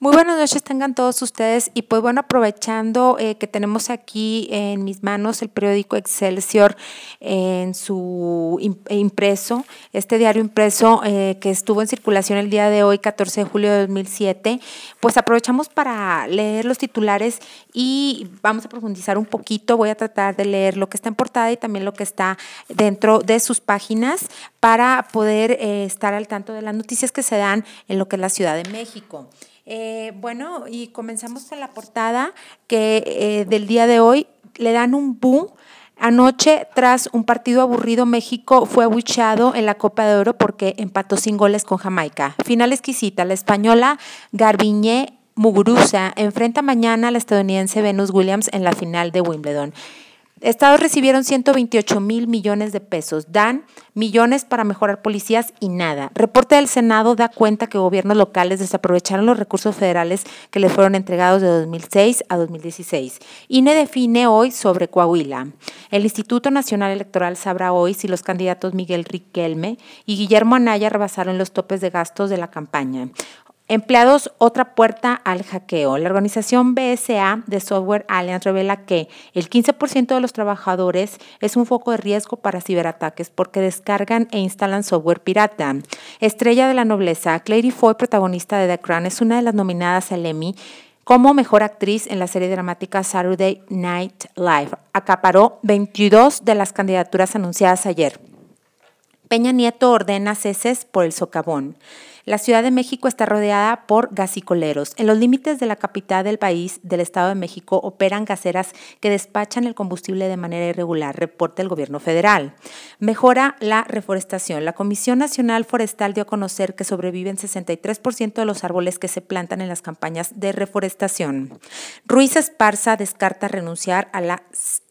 Muy buenas noches tengan todos ustedes y pues bueno, aprovechando eh, que tenemos aquí en mis manos el periódico Excelsior en su impreso, este diario impreso eh, que estuvo en circulación el día de hoy, 14 de julio de 2007, pues aprovechamos para leer los titulares y vamos a profundizar un poquito, voy a tratar de leer lo que está en portada y también lo que está dentro de sus páginas para poder eh, estar al tanto de las noticias que se dan en lo que es la Ciudad de México. Eh, bueno, y comenzamos con la portada que eh, del día de hoy le dan un boom. Anoche, tras un partido aburrido, México fue abucheado en la Copa de Oro porque empató sin goles con Jamaica. Final exquisita. La española Garbiñe Muguruza enfrenta mañana a la estadounidense Venus Williams en la final de Wimbledon. Estados recibieron 128 mil millones de pesos, dan millones para mejorar policías y nada. Reporte del Senado da cuenta que gobiernos locales desaprovecharon los recursos federales que le fueron entregados de 2006 a 2016. INE define hoy sobre Coahuila. El Instituto Nacional Electoral sabrá hoy si los candidatos Miguel Riquelme y Guillermo Anaya rebasaron los topes de gastos de la campaña. Empleados, otra puerta al hackeo. La organización BSA de Software Alliance revela que el 15% de los trabajadores es un foco de riesgo para ciberataques porque descargan e instalan software pirata. Estrella de la nobleza, Clary Foy, protagonista de The Crown, es una de las nominadas al Emmy como mejor actriz en la serie dramática Saturday Night Live. Acaparó 22 de las candidaturas anunciadas ayer. Peña Nieto ordena ceses por el socavón. La Ciudad de México está rodeada por gasicoleros. En los límites de la capital del país, del Estado de México, operan gaseras que despachan el combustible de manera irregular, reporta el gobierno federal. Mejora la reforestación. La Comisión Nacional Forestal dio a conocer que sobreviven 63% de los árboles que se plantan en las campañas de reforestación. Ruiz Esparza descarta renunciar a la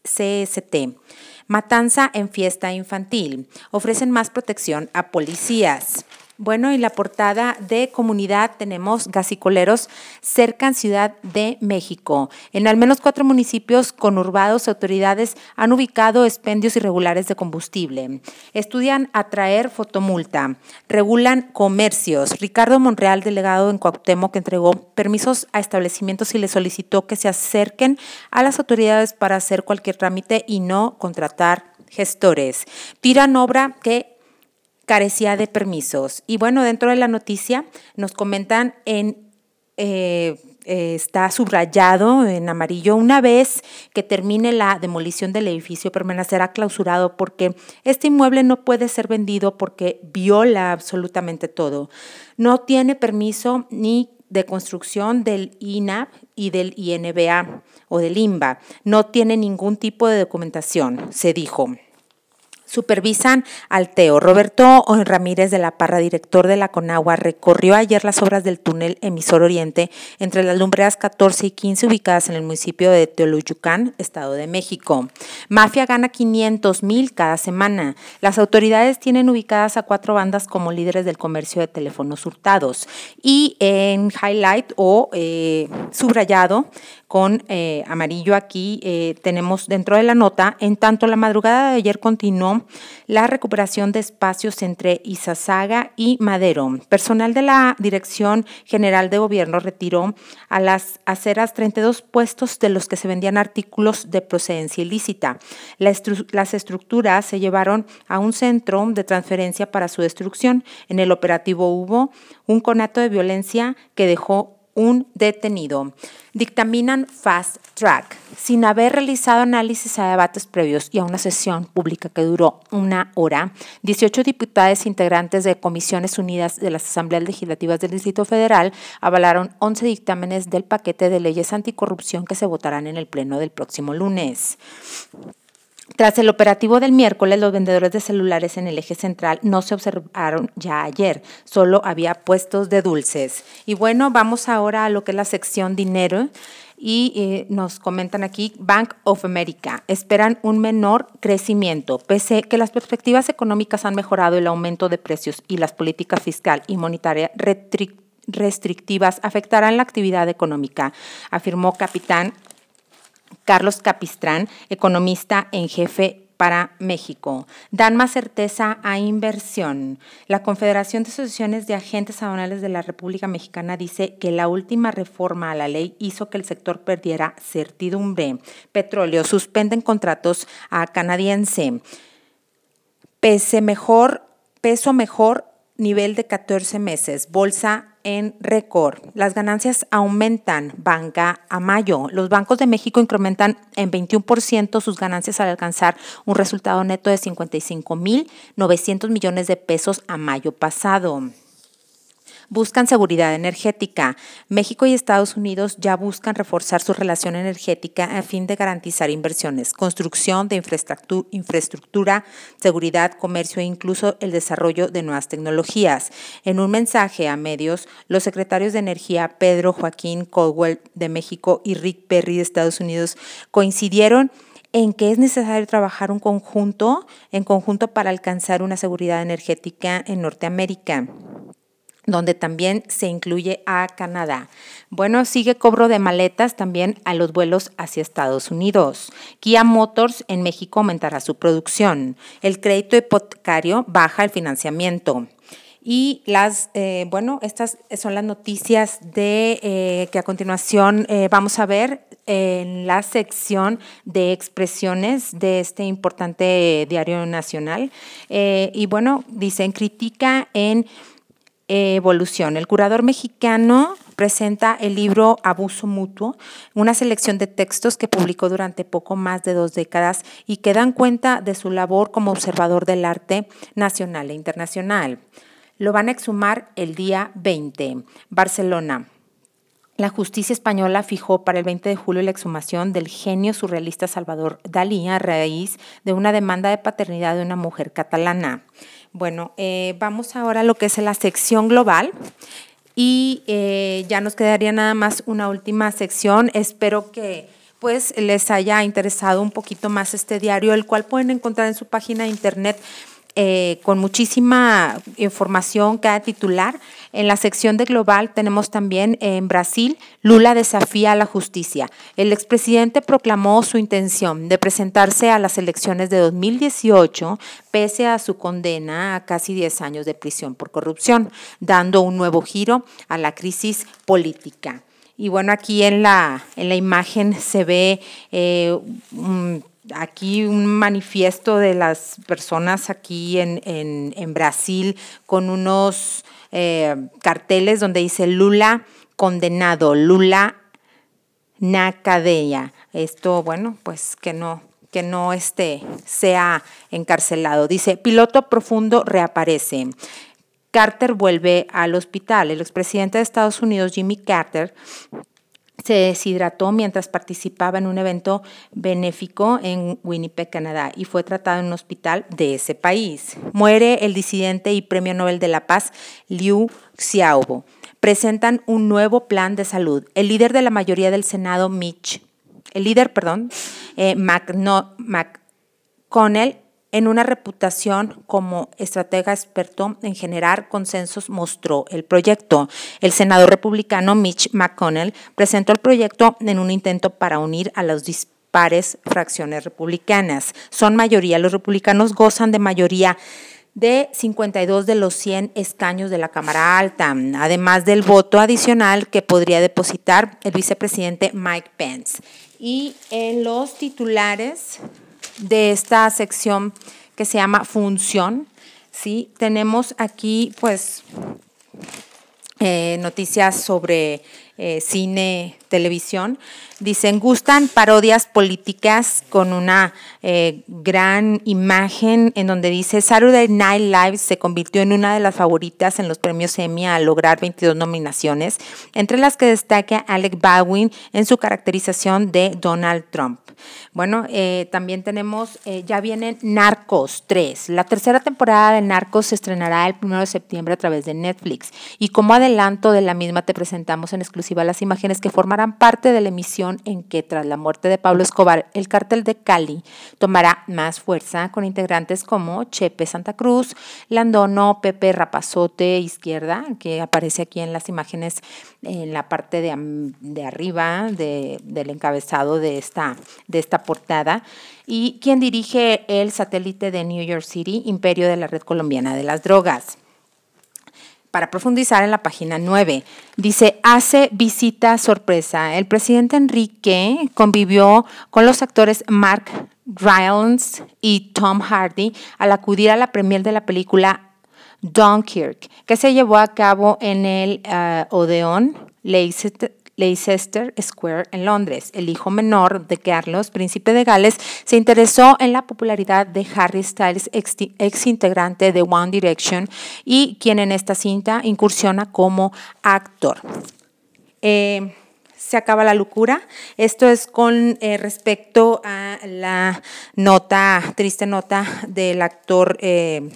CST. Matanza en fiesta infantil. Ofrecen más protección a policías. Bueno, y la portada de comunidad tenemos gasicoleros cerca en Ciudad de México. En al menos cuatro municipios conurbados, autoridades han ubicado expendios irregulares de combustible. Estudian atraer fotomulta. Regulan comercios. Ricardo Monreal, delegado en Cuauhtémoc, entregó permisos a establecimientos y le solicitó que se acerquen a las autoridades para hacer cualquier trámite y no contratar gestores. Tiran obra que carecía de permisos. Y bueno, dentro de la noticia nos comentan en... Eh, eh, está subrayado en amarillo, una vez que termine la demolición del edificio permanecerá clausurado porque este inmueble no puede ser vendido porque viola absolutamente todo. No tiene permiso ni de construcción del INAP y del INBA o del INBA. No tiene ningún tipo de documentación, se dijo supervisan al TEO. Roberto Ramírez de la Parra, director de la Conagua, recorrió ayer las obras del túnel emisor oriente entre las lumbreras 14 y 15 ubicadas en el municipio de Teoloyucán, Estado de México. Mafia gana 500 mil cada semana. Las autoridades tienen ubicadas a cuatro bandas como líderes del comercio de teléfonos hurtados. Y en highlight o eh, subrayado con eh, amarillo aquí eh, tenemos dentro de la nota, en tanto la madrugada de ayer continuó la recuperación de espacios entre Izazaga y Madero. Personal de la Dirección General de Gobierno retiró a las aceras 32 puestos de los que se vendían artículos de procedencia ilícita. las estructuras se llevaron a un centro de transferencia para su destrucción. En el operativo hubo un conato de violencia que dejó un detenido. Dictaminan fast track sin haber realizado análisis a debates previos y a una sesión pública que duró una hora. 18 diputados integrantes de Comisiones Unidas de las Asambleas Legislativas del Distrito Federal avalaron 11 dictámenes del paquete de leyes anticorrupción que se votarán en el Pleno del próximo lunes. Tras el operativo del miércoles, los vendedores de celulares en el eje central no se observaron ya ayer, solo había puestos de dulces. Y bueno, vamos ahora a lo que es la sección dinero y eh, nos comentan aquí, Bank of America, esperan un menor crecimiento, pese que las perspectivas económicas han mejorado el aumento de precios y las políticas fiscal y monetaria restrictivas afectarán la actividad económica, afirmó capitán Carlos Capistrán, economista en jefe para México. Dan más certeza a inversión. La Confederación de Asociaciones de Agentes Aduanales de la República Mexicana dice que la última reforma a la ley hizo que el sector perdiera certidumbre. Petróleo, suspenden contratos a canadiense. Pese mejor, peso mejor, nivel de 14 meses. Bolsa en récord. Las ganancias aumentan, banca a mayo. Los bancos de México incrementan en 21% sus ganancias al alcanzar un resultado neto de 55.900 millones de pesos a mayo pasado buscan seguridad energética. México y Estados Unidos ya buscan reforzar su relación energética a fin de garantizar inversiones, construcción de infraestructura, seguridad, comercio e incluso el desarrollo de nuevas tecnologías. En un mensaje a medios, los secretarios de Energía Pedro Joaquín Caldwell de México y Rick Perry de Estados Unidos coincidieron en que es necesario trabajar un conjunto, en conjunto para alcanzar una seguridad energética en Norteamérica donde también se incluye a Canadá. Bueno, sigue cobro de maletas también a los vuelos hacia Estados Unidos. Kia Motors en México aumentará su producción. El crédito hipotecario baja el financiamiento. Y las, eh, bueno, estas son las noticias de eh, que a continuación eh, vamos a ver en la sección de expresiones de este importante diario nacional. y bueno, dicen critica en evolución. El curador mexicano presenta el libro Abuso Mutuo, una selección de textos que publicó durante poco más de dos décadas y que dan cuenta de su labor como observador del arte nacional e internacional. Lo van a exhumar el día 20. Barcelona. La justicia española fijó para el 20 de julio la exhumación del genio surrealista Salvador Dalí a raíz de una demanda de paternidad de una mujer catalana. Bueno, eh, vamos ahora a lo que es la sección global. Y eh, ya nos quedaría nada más una última sección. Espero que pues les haya interesado un poquito más este diario, el cual pueden encontrar en su página de internet eh, con muchísima información cada titular. En la sección de Global tenemos también en Brasil, Lula desafía a la justicia. El expresidente proclamó su intención de presentarse a las elecciones de 2018 pese a su condena a casi 10 años de prisión por corrupción, dando un nuevo giro a la crisis política. Y bueno, aquí en la, en la imagen se ve eh, aquí un manifiesto de las personas aquí en, en, Brasil con unos eh, carteles donde dice Lula condenado, Lula na cadeia. Esto, bueno, pues que no, que no esté, sea encarcelado. Dice, piloto profundo reaparece. Carter vuelve al hospital. El expresidente de Estados Unidos, Jimmy Carter, se deshidrató mientras participaba en un evento benéfico en Winnipeg, Canadá, y fue tratado en un hospital de ese país. Muere el disidente y premio Nobel de la Paz Liu Xiaobo. Presentan un nuevo plan de salud. El líder de la mayoría del Senado, Mitch, el líder, perdón, eh, McConnell, en una reputación como estratega experto en generar consensos, mostró el proyecto. El senador republicano Mitch McConnell presentó el proyecto en un intento para unir a las dispares fracciones republicanas. Son mayoría, los republicanos gozan de mayoría de 52 de los 100 escaños de la Cámara Alta, además del voto adicional que podría depositar el vicepresidente Mike Pence. Y en los titulares de esta sección que se llama función. ¿sí? Tenemos aquí pues eh, noticias sobre eh, cine, televisión. Dicen, gustan parodias políticas con una eh, gran imagen en donde dice, Saturday Night Live se convirtió en una de las favoritas en los premios Emmy al lograr 22 nominaciones, entre las que destaca Alec Baldwin en su caracterización de Donald Trump. Bueno, eh, también tenemos, ya vienen Narcos 3. La tercera temporada de Narcos se estrenará el 1 de septiembre a través de Netflix. Y como adelanto de la misma te presentamos en exclusiva explosivas las imágenes que formarán parte de la emisión en que tras la muerte de Pablo Escobar, el cártel de Cali tomará más fuerza con integrantes como Chepe Santa Cruz, Landono, Pepe Rapazote Izquierda, que aparece aquí en las imágenes en la parte de, arriba del encabezado de esta, de esta portada, y quien dirige el satélite de New York City, Imperio de la Red Colombiana de las Drogas para profundizar en la página 9. Dice, hace visita sorpresa. El presidente Enrique convivió con los actores Mark Rylance y Tom Hardy al acudir a la premier de la película Dunkirk, que se llevó a cabo en el uh, Odeon Leicester Square en Londres. El hijo menor de Carlos, príncipe de Gales, se interesó en la popularidad de Harry Styles, ex, integrante de One Direction y quien en esta cinta incursiona como actor. Eh, se acaba la locura. Esto es con eh, respecto a la nota, triste nota del actor eh,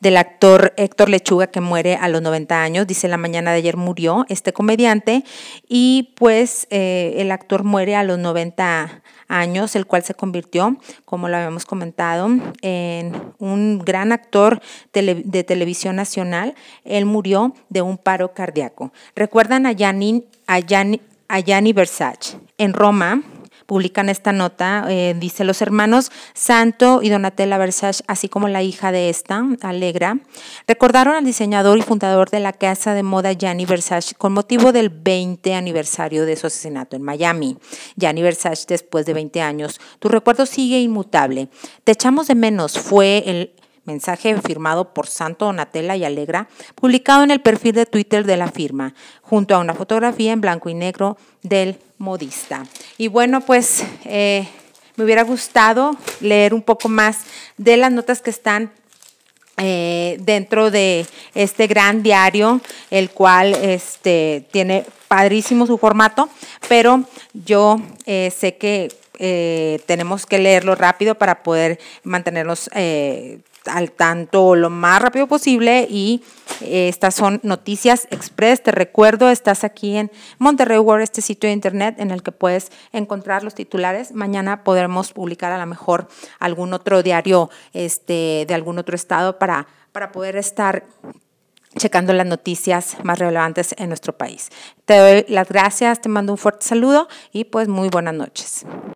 del actor Héctor Lechuga que muere a los 90 años. Dice la mañana de ayer murió este comediante y pues eh, el actor muere a los 90 años, el cual se convirtió, como lo habíamos comentado, en un gran actor de televisión nacional. Él murió de un paro cardíaco. ¿Recuerdan a Gianni, a a Gianni Versace? En Roma, publican esta nota. Eh, dice, los hermanos Santo y Donatella Versace, así como la hija de esta, Alegra, recordaron al diseñador y fundador de la casa de moda Gianni Versace con motivo del 20 aniversario de su asesinato en Miami. Gianni Versace, después de 20 años, tu recuerdo sigue inmutable. Te echamos de menos, fue el mensaje firmado por Santo Donatella y Alegra, publicado en el perfil de Twitter de la firma, junto a una fotografía en blanco y negro del modista. Y bueno, pues eh, me hubiera gustado leer un poco más de las notas que están eh, dentro de este gran diario, el cual este, tiene padrísimo su formato, pero yo eh, sé que tenemos que leerlo rápido para poder mantenernos al tanto lo más rápido posible y eh, estas son noticias express. Te recuerdo, estás aquí en Monterrey World, este sitio de internet en el que puedes encontrar los titulares. Mañana podremos publicar a lo mejor algún otro diario este, de algún otro estado para, para poder estar checando las noticias más relevantes en nuestro país. Te doy las gracias, te mando un fuerte saludo y pues muy buenas noches.